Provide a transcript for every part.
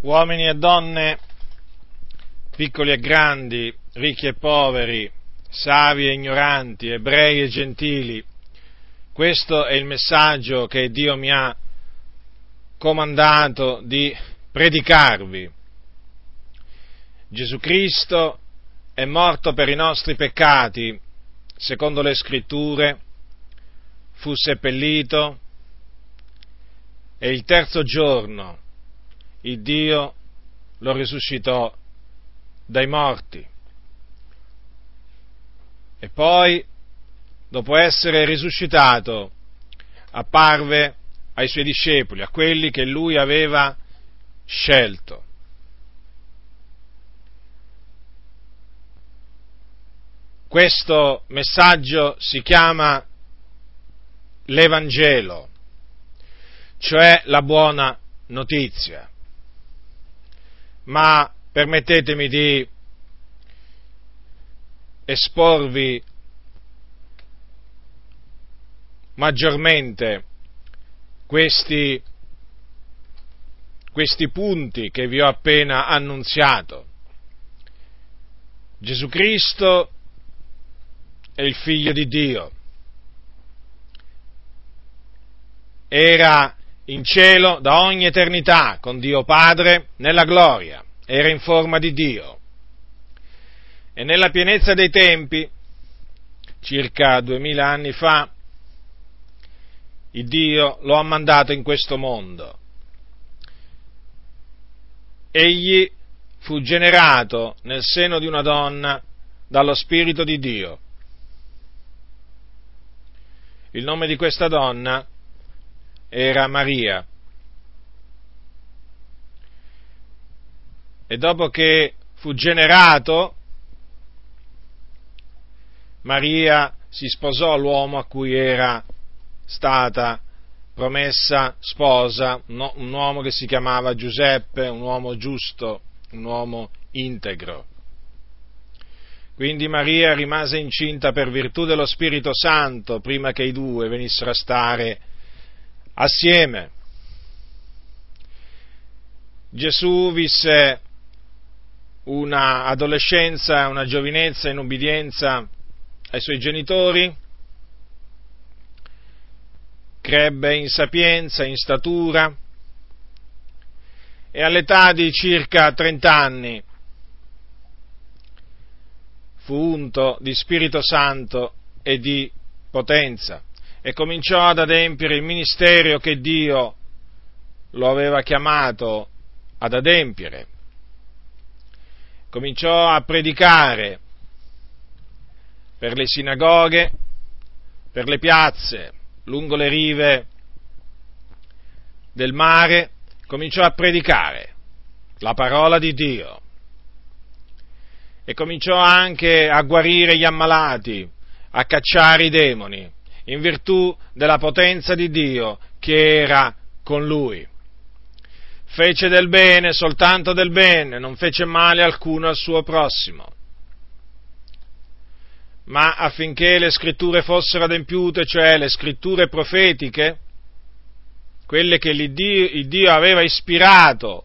uomini e donne, piccoli e grandi, ricchi e poveri, savi e ignoranti, ebrei e gentili, questo è il messaggio che Dio mi ha comandato di predicarvi. Gesù Cristo è morto per i nostri peccati, secondo le scritture, fu seppellito e il terzo giorno il Dio lo risuscitò dai morti. E poi, dopo essere risuscitato, apparve ai suoi discepoli, a quelli che lui aveva scelto. Questo messaggio si chiama l'Evangelo, cioè la buona notizia ma permettetemi di esporvi maggiormente questi, questi punti che vi ho appena annunziato. Gesù Cristo è il figlio di Dio. Era in cielo da ogni eternità con Dio Padre nella gloria, era in forma di Dio. E nella pienezza dei tempi, circa duemila anni fa, il Dio lo ha mandato in questo mondo. Egli fu generato nel seno di una donna dallo Spirito di Dio. Il nome di questa donna era Maria. E dopo che fu generato, Maria si sposò l'uomo a cui era stata promessa sposa, un uomo che si chiamava Giuseppe, un uomo giusto, un uomo integro. Quindi Maria rimase incinta per virtù dello Spirito Santo prima che i due venissero a stare assieme. Gesù visse una adolescenza, una giovinezza in ubbidienza ai suoi genitori, crebbe in sapienza, in statura e all'età di circa 30 anni fu unto di Spirito Santo e di potenza e cominciò ad adempiere il ministero che Dio lo aveva chiamato ad adempiere. Cominciò a predicare per le sinagoghe, per le piazze, lungo le rive del mare, cominciò a predicare la parola di Dio e cominciò anche a guarire gli ammalati, a cacciare i demoni in virtù della potenza di Dio che era con lui. Fece del bene, soltanto del bene, non fece male alcuno al suo prossimo. Ma affinché le scritture fossero adempiute, cioè le scritture profetiche, quelle che il Dio, aveva ispirato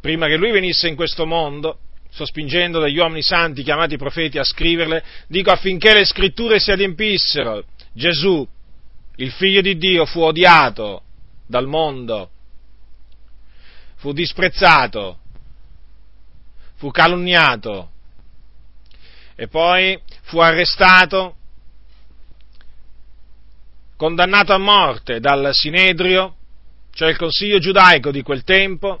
prima che lui venisse in questo mondo, sospingendo dagli uomini santi chiamati profeti a scriverle, dico affinché le scritture si adempissero. Gesù, il figlio di Dio, fu odiato dal mondo, fu disprezzato, fu calunniato e poi fu arrestato, condannato a morte dal Sinedrio, cioè il consiglio giudaico di quel tempo,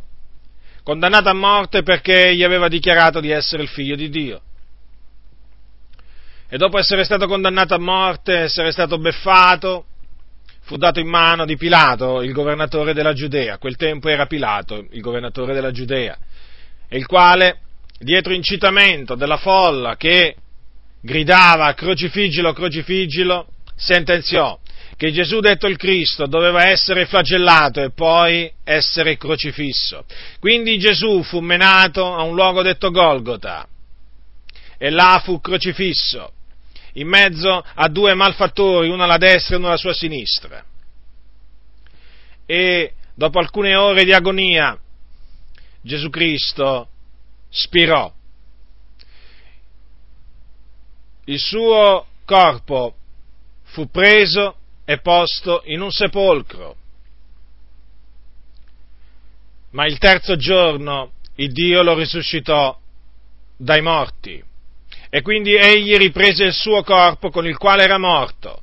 condannato a morte perché gli aveva dichiarato di essere il figlio di Dio. E dopo essere stato condannato a morte, essere stato beffato, fu dato in mano di Pilato, il governatore della Giudea. Quel tempo era Pilato, il governatore della Giudea, il quale, dietro incitamento della folla che gridava crocifiggilo, crocifiggilo, sentenziò che Gesù, detto il Cristo, doveva essere flagellato e poi essere crocifisso. Quindi Gesù fu menato a un luogo detto Golgota e là fu crocifisso, in mezzo a due malfattori, uno alla destra e uno alla sua sinistra. E dopo alcune ore di agonia Gesù Cristo spirò. Il suo corpo fu preso e posto in un sepolcro. Ma il terzo giorno il Dio lo risuscitò dai morti e quindi egli riprese il suo corpo con il quale era morto.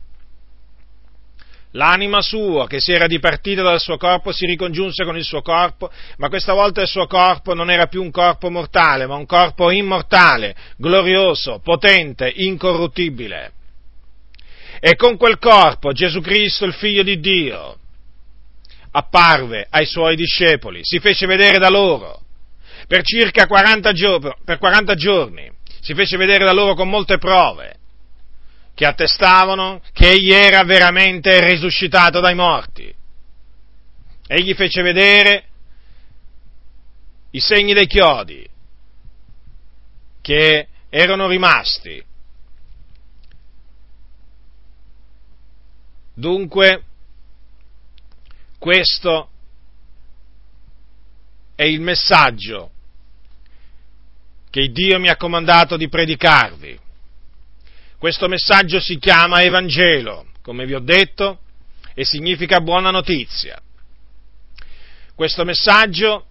L'anima sua, che si era dipartita dal suo corpo, si ricongiunse con il suo corpo, ma questa volta il suo corpo non era più un corpo mortale, ma un corpo immortale, glorioso, potente, incorruttibile. E con quel corpo Gesù Cristo, il figlio di Dio, apparve ai suoi discepoli, si fece vedere da loro per circa 40, gio- per 40 giorni, si fece vedere da loro con molte prove che attestavano che egli era veramente risuscitato dai morti. Egli fece vedere i segni dei chiodi che erano rimasti Dunque, questo è il messaggio che Dio mi ha comandato di predicarvi. Questo messaggio si chiama Evangelo, come vi ho detto, e significa buona notizia. Questo messaggio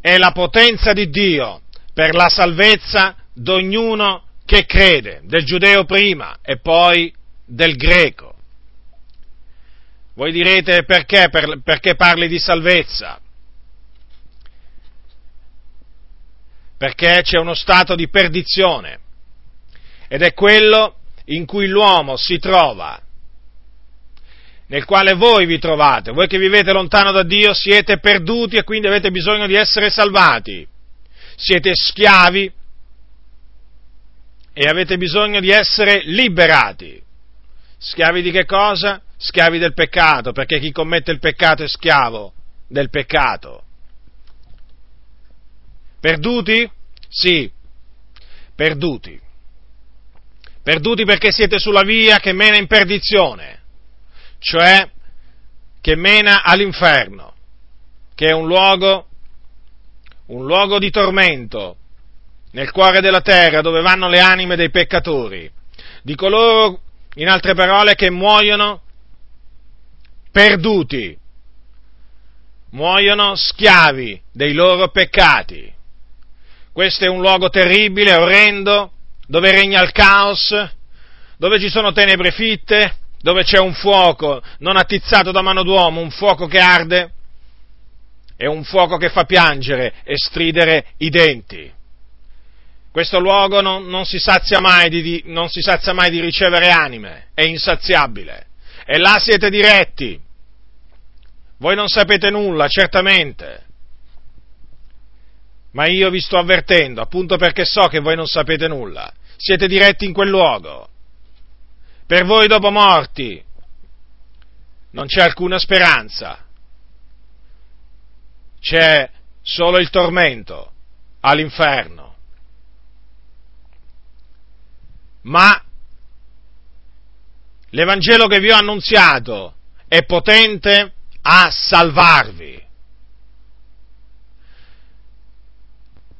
è la potenza di Dio per la salvezza di ognuno che crede, del giudeo prima e poi del greco. Voi direte perché? Per, perché parli di salvezza? Perché c'è uno stato di perdizione ed è quello in cui l'uomo si trova, nel quale voi vi trovate, voi che vivete lontano da Dio siete perduti e quindi avete bisogno di essere salvati, siete schiavi e avete bisogno di essere liberati. Schiavi di che cosa? Schiavi del peccato, perché chi commette il peccato è schiavo del peccato. Perduti? Sì, perduti. Perduti perché siete sulla via che mena in perdizione, cioè che mena all'inferno, che è un luogo, un luogo di tormento nel cuore della terra dove vanno le anime dei peccatori, di coloro, in altre parole, che muoiono perduti, muoiono schiavi dei loro peccati. Questo è un luogo terribile, orrendo, dove regna il caos, dove ci sono tenebre fitte, dove c'è un fuoco non attizzato da mano d'uomo, un fuoco che arde, è un fuoco che fa piangere e stridere i denti. Questo luogo non, non, si di, non si sazia mai di ricevere anime, è insaziabile e là siete diretti. Voi non sapete nulla, certamente. Ma io vi sto avvertendo, appunto perché so che voi non sapete nulla. Siete diretti in quel luogo. Per voi dopo morti non c'è alcuna speranza. C'è solo il tormento all'inferno. Ma l'Evangelo che vi ho annunziato è potente a salvarvi.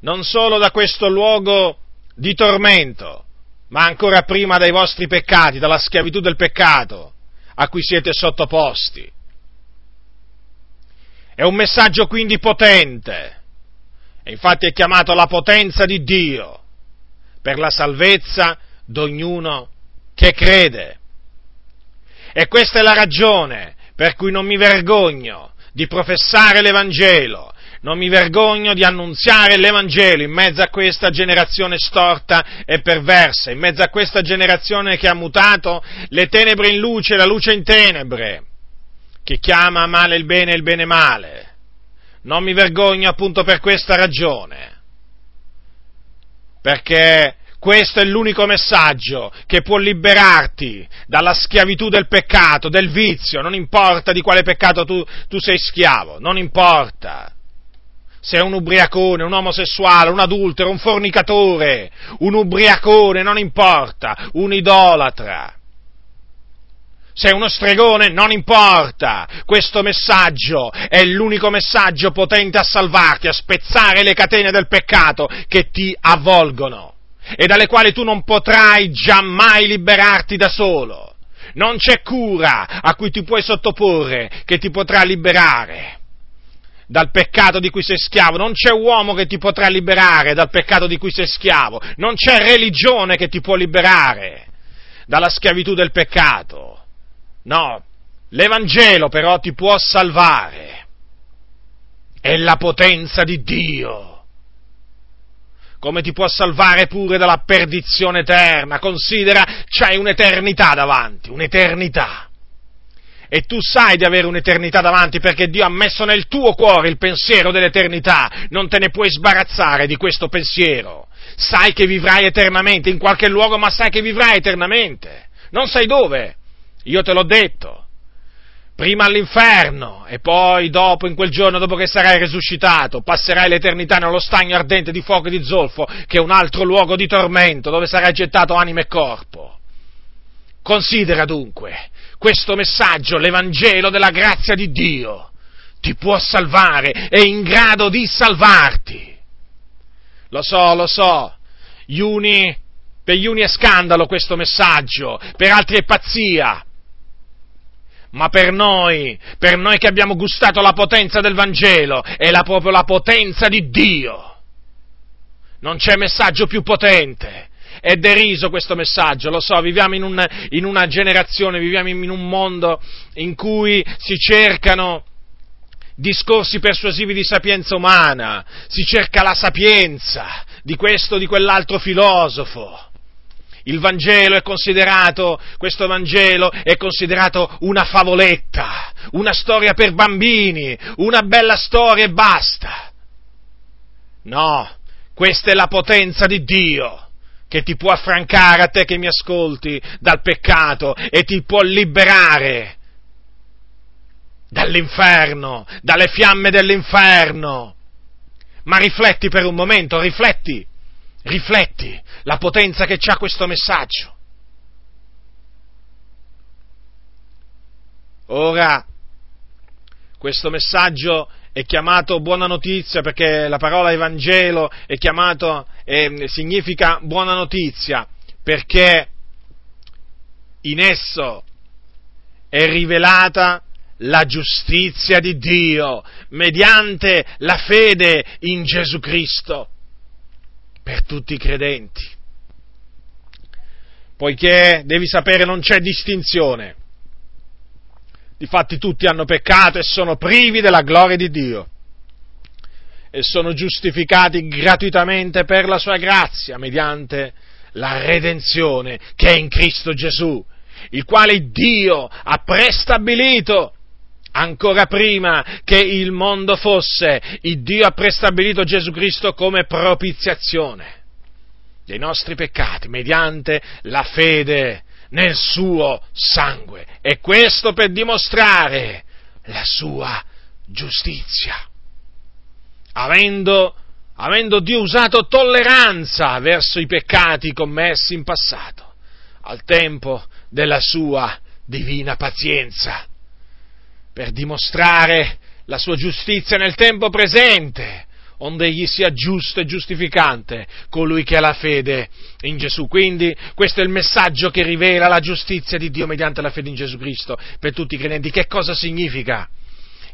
Non solo da questo luogo di tormento, ma ancora prima dai vostri peccati, dalla schiavitù del peccato a cui siete sottoposti. È un messaggio quindi potente, e infatti è chiamato la potenza di Dio per la salvezza di ognuno che crede. E questa è la ragione per cui non mi vergogno di professare l'Evangelo, non mi vergogno di annunziare l'Evangelo in mezzo a questa generazione storta e perversa, in mezzo a questa generazione che ha mutato le tenebre in luce, la luce in tenebre, che chiama male il bene e il bene male. Non mi vergogno appunto per questa ragione, perché questo è l'unico messaggio che può liberarti dalla schiavitù del peccato, del vizio, non importa di quale peccato tu, tu sei schiavo, non importa. Se è un ubriacone, un omosessuale, un adultero, un fornicatore, un ubriacone, non importa, un idolatra. sei uno stregone, non importa. Questo messaggio è l'unico messaggio potente a salvarti, a spezzare le catene del peccato che ti avvolgono e dalle quali tu non potrai giammai liberarti da solo. Non c'è cura a cui ti puoi sottoporre che ti potrà liberare dal peccato di cui sei schiavo, non c'è uomo che ti potrà liberare dal peccato di cui sei schiavo, non c'è religione che ti può liberare dalla schiavitù del peccato. No, l'Evangelo però ti può salvare. È la potenza di Dio. Come ti può salvare pure dalla perdizione eterna? Considera, c'hai un'eternità davanti, un'eternità e tu sai di avere un'eternità davanti perché Dio ha messo nel tuo cuore il pensiero dell'eternità, non te ne puoi sbarazzare di questo pensiero. Sai che vivrai eternamente in qualche luogo, ma sai che vivrai eternamente. Non sai dove. Io te l'ho detto. Prima all'inferno e poi dopo, in quel giorno, dopo che sarai risuscitato, passerai l'eternità nello stagno ardente di fuoco e di zolfo, che è un altro luogo di tormento, dove sarai gettato anima e corpo. Considera dunque questo messaggio, l'Evangelo della grazia di Dio, ti può salvare, è in grado di salvarti. Lo so, lo so, gli uni, per gli uni è scandalo questo messaggio, per altri è pazzia. Ma per noi, per noi che abbiamo gustato la potenza del Vangelo, è la, proprio la potenza di Dio. Non c'è messaggio più potente, è deriso questo messaggio, lo so, viviamo in, un, in una generazione, viviamo in, un mondo in cui si cercano discorsi persuasivi di sapienza umana, si cerca la sapienza di questo o di quell'altro filosofo. Il Vangelo è considerato, questo Vangelo è considerato una favoletta, una storia per bambini, una bella storia e basta. No, questa è la potenza di Dio che ti può affrancare a te che mi ascolti dal peccato e ti può liberare dall'inferno, dalle fiamme dell'inferno. Ma rifletti per un momento, rifletti, rifletti la potenza che ha questo messaggio. Ora, questo messaggio è chiamato buona notizia perché la parola Evangelo è chiamato, eh, significa buona notizia perché in esso è rivelata la giustizia di Dio mediante la fede in Gesù Cristo per tutti i credenti. Poiché devi sapere non c'è distinzione Difatti tutti hanno peccato e sono privi della gloria di Dio e sono giustificati gratuitamente per la sua grazia mediante la redenzione che è in Cristo Gesù, il quale Dio ha prestabilito ancora prima che il mondo fosse, il Dio ha prestabilito Gesù Cristo come propiziazione dei nostri peccati mediante la fede nel suo sangue. E questo per dimostrare la sua giustizia. Avendo, avendo Dio usato tolleranza verso i peccati commessi in passato, al tempo della sua divina pazienza, per dimostrare la sua giustizia nel tempo presente, onde egli sia giusto e giustificante colui che ha la fede in Gesù. Quindi questo è il messaggio che rivela la giustizia di Dio mediante la fede in Gesù Cristo per tutti i credenti. Che cosa significa?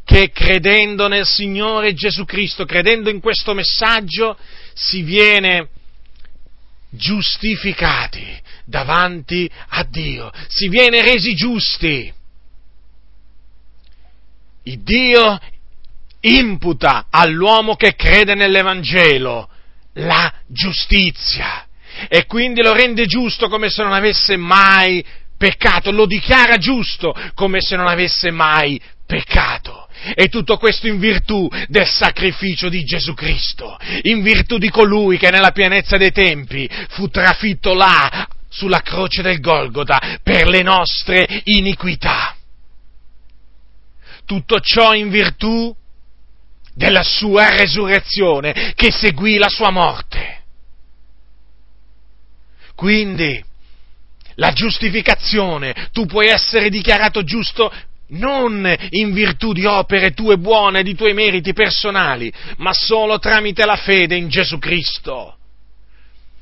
Che credendo nel Signore Gesù Cristo, credendo in questo messaggio, si viene giustificati davanti a Dio, si viene resi giusti. Il Dio imputa all'uomo che crede nell'Evangelo la giustizia e quindi lo rende giusto come se non avesse mai peccato, lo dichiara giusto come se non avesse mai peccato. E tutto questo in virtù del sacrificio di Gesù Cristo, in virtù di colui che nella pienezza dei tempi fu trafitto là sulla croce del Golgota per le nostre iniquità. Tutto ciò in virtù della sua resurrezione che seguì la sua morte. Quindi la giustificazione, tu puoi essere dichiarato giusto non in virtù di opere tue buone, di tuoi meriti personali, ma solo tramite la fede in Gesù Cristo.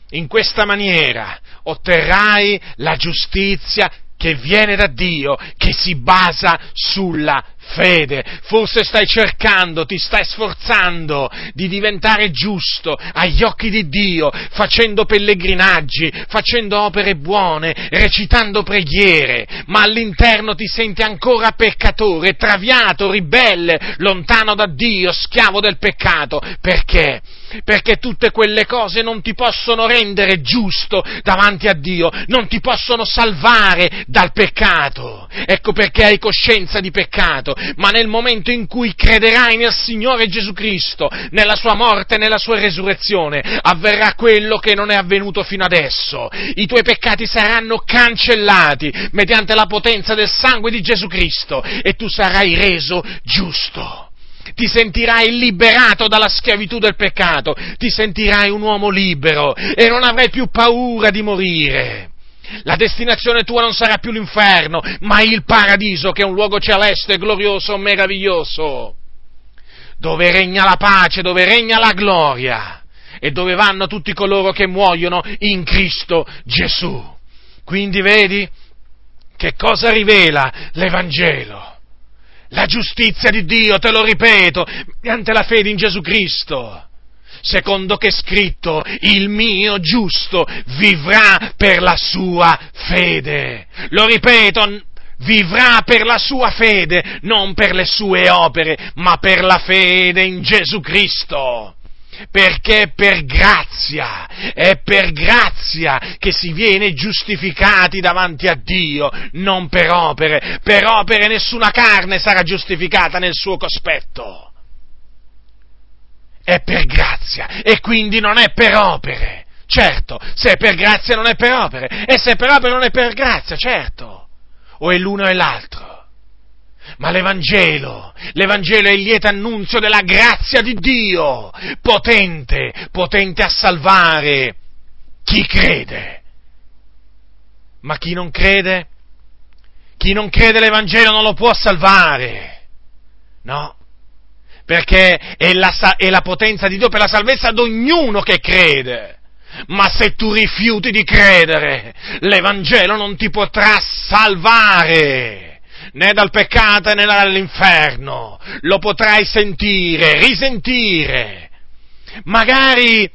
In questa maniera otterrai la giustizia che viene da Dio, che si basa sulla fede. Forse stai cercando, ti stai sforzando di diventare giusto agli occhi di Dio, facendo pellegrinaggi, facendo opere buone, recitando preghiere, ma all'interno ti senti ancora peccatore, traviato, ribelle, lontano da Dio, schiavo del peccato. Perché? Perché tutte quelle cose non ti possono rendere giusto davanti a Dio, non ti possono salvare dal peccato. Ecco perché hai coscienza di peccato ma nel momento in cui crederai nel Signore Gesù Cristo, nella sua morte e nella sua resurrezione, avverrà quello che non è avvenuto fino adesso. I tuoi peccati saranno cancellati mediante la potenza del sangue di Gesù Cristo e tu sarai reso giusto ti sentirai liberato dalla schiavitù del peccato, ti sentirai un uomo libero e non avrai più paura di morire. La destinazione tua non sarà più l'inferno, ma il paradiso, che è un luogo celeste, glorioso, meraviglioso, dove regna la pace, dove regna la gloria e dove vanno tutti coloro che muoiono in Cristo Gesù. Quindi vedi che cosa rivela l'Evangelo? La giustizia di Dio, te lo ripeto, mediante la fede in Gesù Cristo secondo che è scritto, il mio giusto vivrà per la sua fede. Lo ripeto, vivrà per la sua fede, non per le sue opere, ma per la fede in Gesù Cristo. Perché è per grazia, è per grazia che si viene giustificati davanti a Dio, non per opere. Per opere nessuna carne sarà giustificata nel suo cospetto è per grazia e quindi non è per opere. Certo, se è per grazia non è per opere e se è per opere non è per grazia, certo. O è l'uno o è l'altro. Ma l'Evangelo, l'Evangelo è il lieto annunzio della grazia di Dio, potente, potente a salvare chi crede. Ma chi non crede? Chi non crede l'Evangelo non lo può salvare. No, perché è la, è la potenza di Dio per la salvezza ad ognuno che crede. Ma se tu rifiuti di credere, l'Evangelo non ti potrà salvare né dal peccato né dall'inferno. Lo potrai sentire, risentire. Magari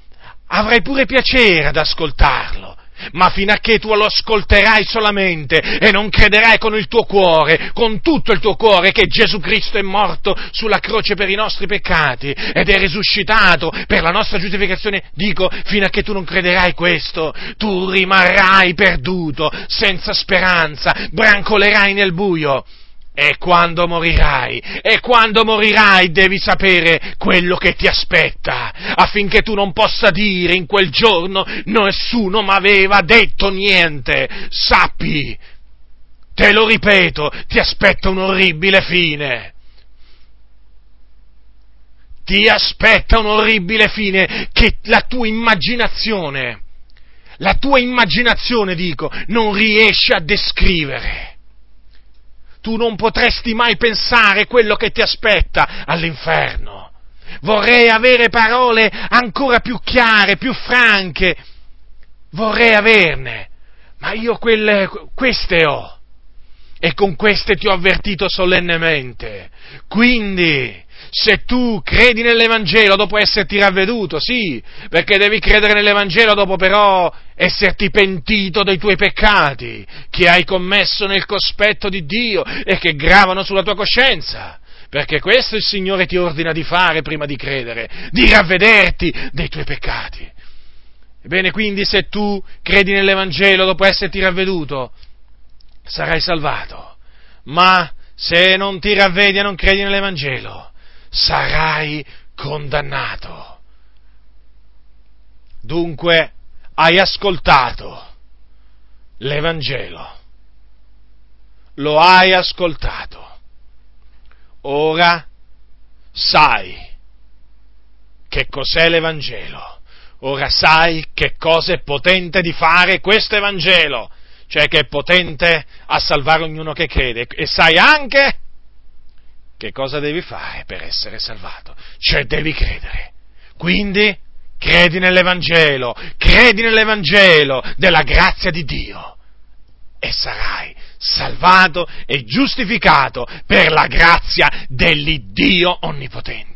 avrai pure piacere ad ascoltarlo, ma fino a che tu lo ascolterai solamente e non crederai con il tuo cuore, con tutto il tuo cuore, che Gesù Cristo è morto sulla croce per i nostri peccati ed è risuscitato per la nostra giustificazione, dico, fino a che tu non crederai questo, tu rimarrai perduto, senza speranza, brancolerai nel buio e quando morirai, e quando morirai devi sapere quello che ti aspetta, affinché tu non possa dire in quel giorno nessuno mi aveva detto niente. Sappi, te lo ripeto, ti aspetta un orribile fine. Ti aspetta un orribile fine che la tua immaginazione, la tua immaginazione dico, non riesce a descrivere tu non potresti mai pensare quello che ti aspetta all'inferno. Vorrei avere parole ancora più chiare, più franche. Vorrei averne, ma io quelle, queste ho. E con queste ti ho avvertito solennemente. Quindi, se tu credi nell'Evangelo dopo esserti ravveduto, sì, perché devi credere nell'Evangelo dopo però esserti pentito dei tuoi peccati che hai commesso nel cospetto di Dio e che gravano sulla tua coscienza. Perché questo il Signore ti ordina di fare prima di credere, di ravvederti dei tuoi peccati. Ebbene, quindi, se tu credi nell'Evangelo dopo esserti ravveduto, sarai salvato. Ma se non ti ravvedi e non credi nell'Evangelo, sarai condannato. Dunque hai ascoltato l'Evangelo, lo hai ascoltato, ora sai che cos'è l'Evangelo, ora sai che cosa è potente di fare questo Evangelo, cioè che è potente a salvare ognuno che crede, e sai anche che cosa devi fare per essere salvato, cioè devi credere. Quindi credi nell'Evangelo, credi nell'Evangelo della grazia di Dio e sarai salvato e giustificato per la grazia dell'Iddio Onnipotente.